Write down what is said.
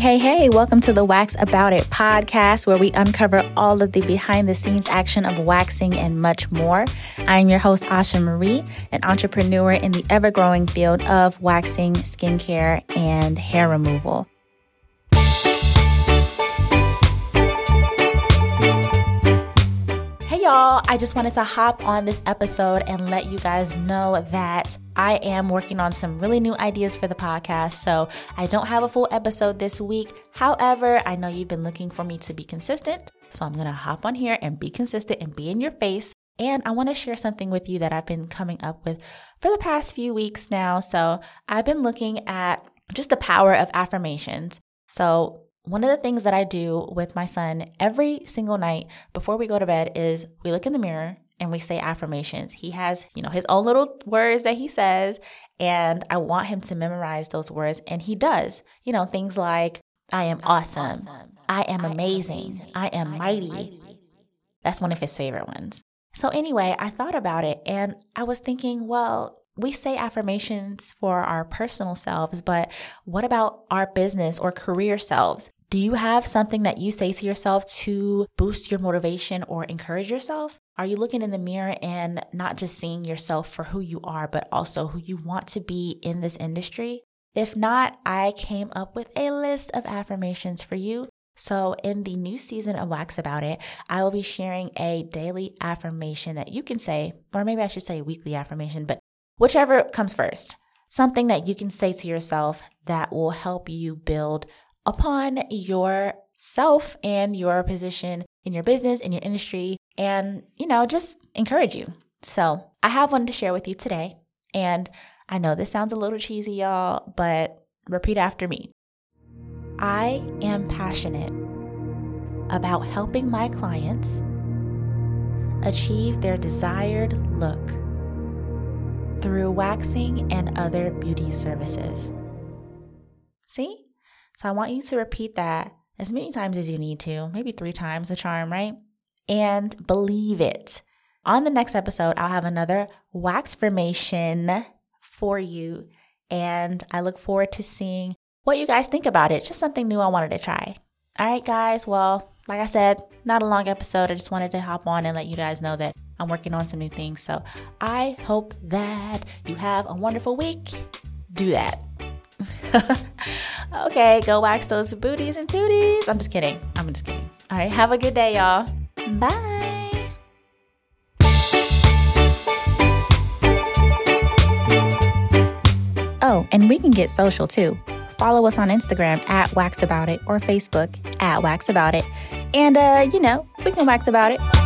hey, hey, welcome to the Wax About It podcast, where we uncover all of the behind the scenes action of waxing and much more. I'm your host, Ausha Marie, an entrepreneur in the ever growing field of waxing, skincare, and hair removal. Y'all, I just wanted to hop on this episode and let you guys know that I am working on some really new ideas for the podcast. So I don't have a full episode this week. However, I know you've been looking for me to be consistent. So I'm going to hop on here and be consistent and be in your face. And I want to share something with you that I've been coming up with for the past few weeks now. So I've been looking at just the power of affirmations. So one of the things that I do with my son every single night before we go to bed is we look in the mirror and we say affirmations. He has, you know, his own little words that he says, and I want him to memorize those words, and he does. You know, things like, I am awesome, I am amazing, I am mighty. That's one of his favorite ones. So, anyway, I thought about it and I was thinking, well, we say affirmations for our personal selves, but what about our business or career selves? Do you have something that you say to yourself to boost your motivation or encourage yourself? Are you looking in the mirror and not just seeing yourself for who you are, but also who you want to be in this industry? If not, I came up with a list of affirmations for you. So, in the new season of Wax About It, I will be sharing a daily affirmation that you can say, or maybe I should say weekly affirmation, but whichever comes first. Something that you can say to yourself that will help you build upon yourself and your position in your business, in your industry, and, you know, just encourage you. So I have one to share with you today. And I know this sounds a little cheesy, y'all, but repeat after me. I am passionate about helping my clients achieve their desired look through waxing and other beauty services. See? So I want you to repeat that as many times as you need to, maybe three times a charm, right? And believe it. On the next episode, I'll have another WAXfirmation for you. And I look forward to seeing what you guys think about it. Just something new I wanted to try. All right, guys. Well, like I said, not a long episode. I just wanted to hop on and let you guys know that I'm working on some new things. So I hope that you have a wonderful week. Do that. okay, go wax those booties and tooties. I'm just kidding. I'm just kidding. All right, have a good day, y'all. Bye. Oh, and we can get social too. Follow us on Instagram at Wax About It or Facebook at Wax About It. And, uh, you know, we can wax about it.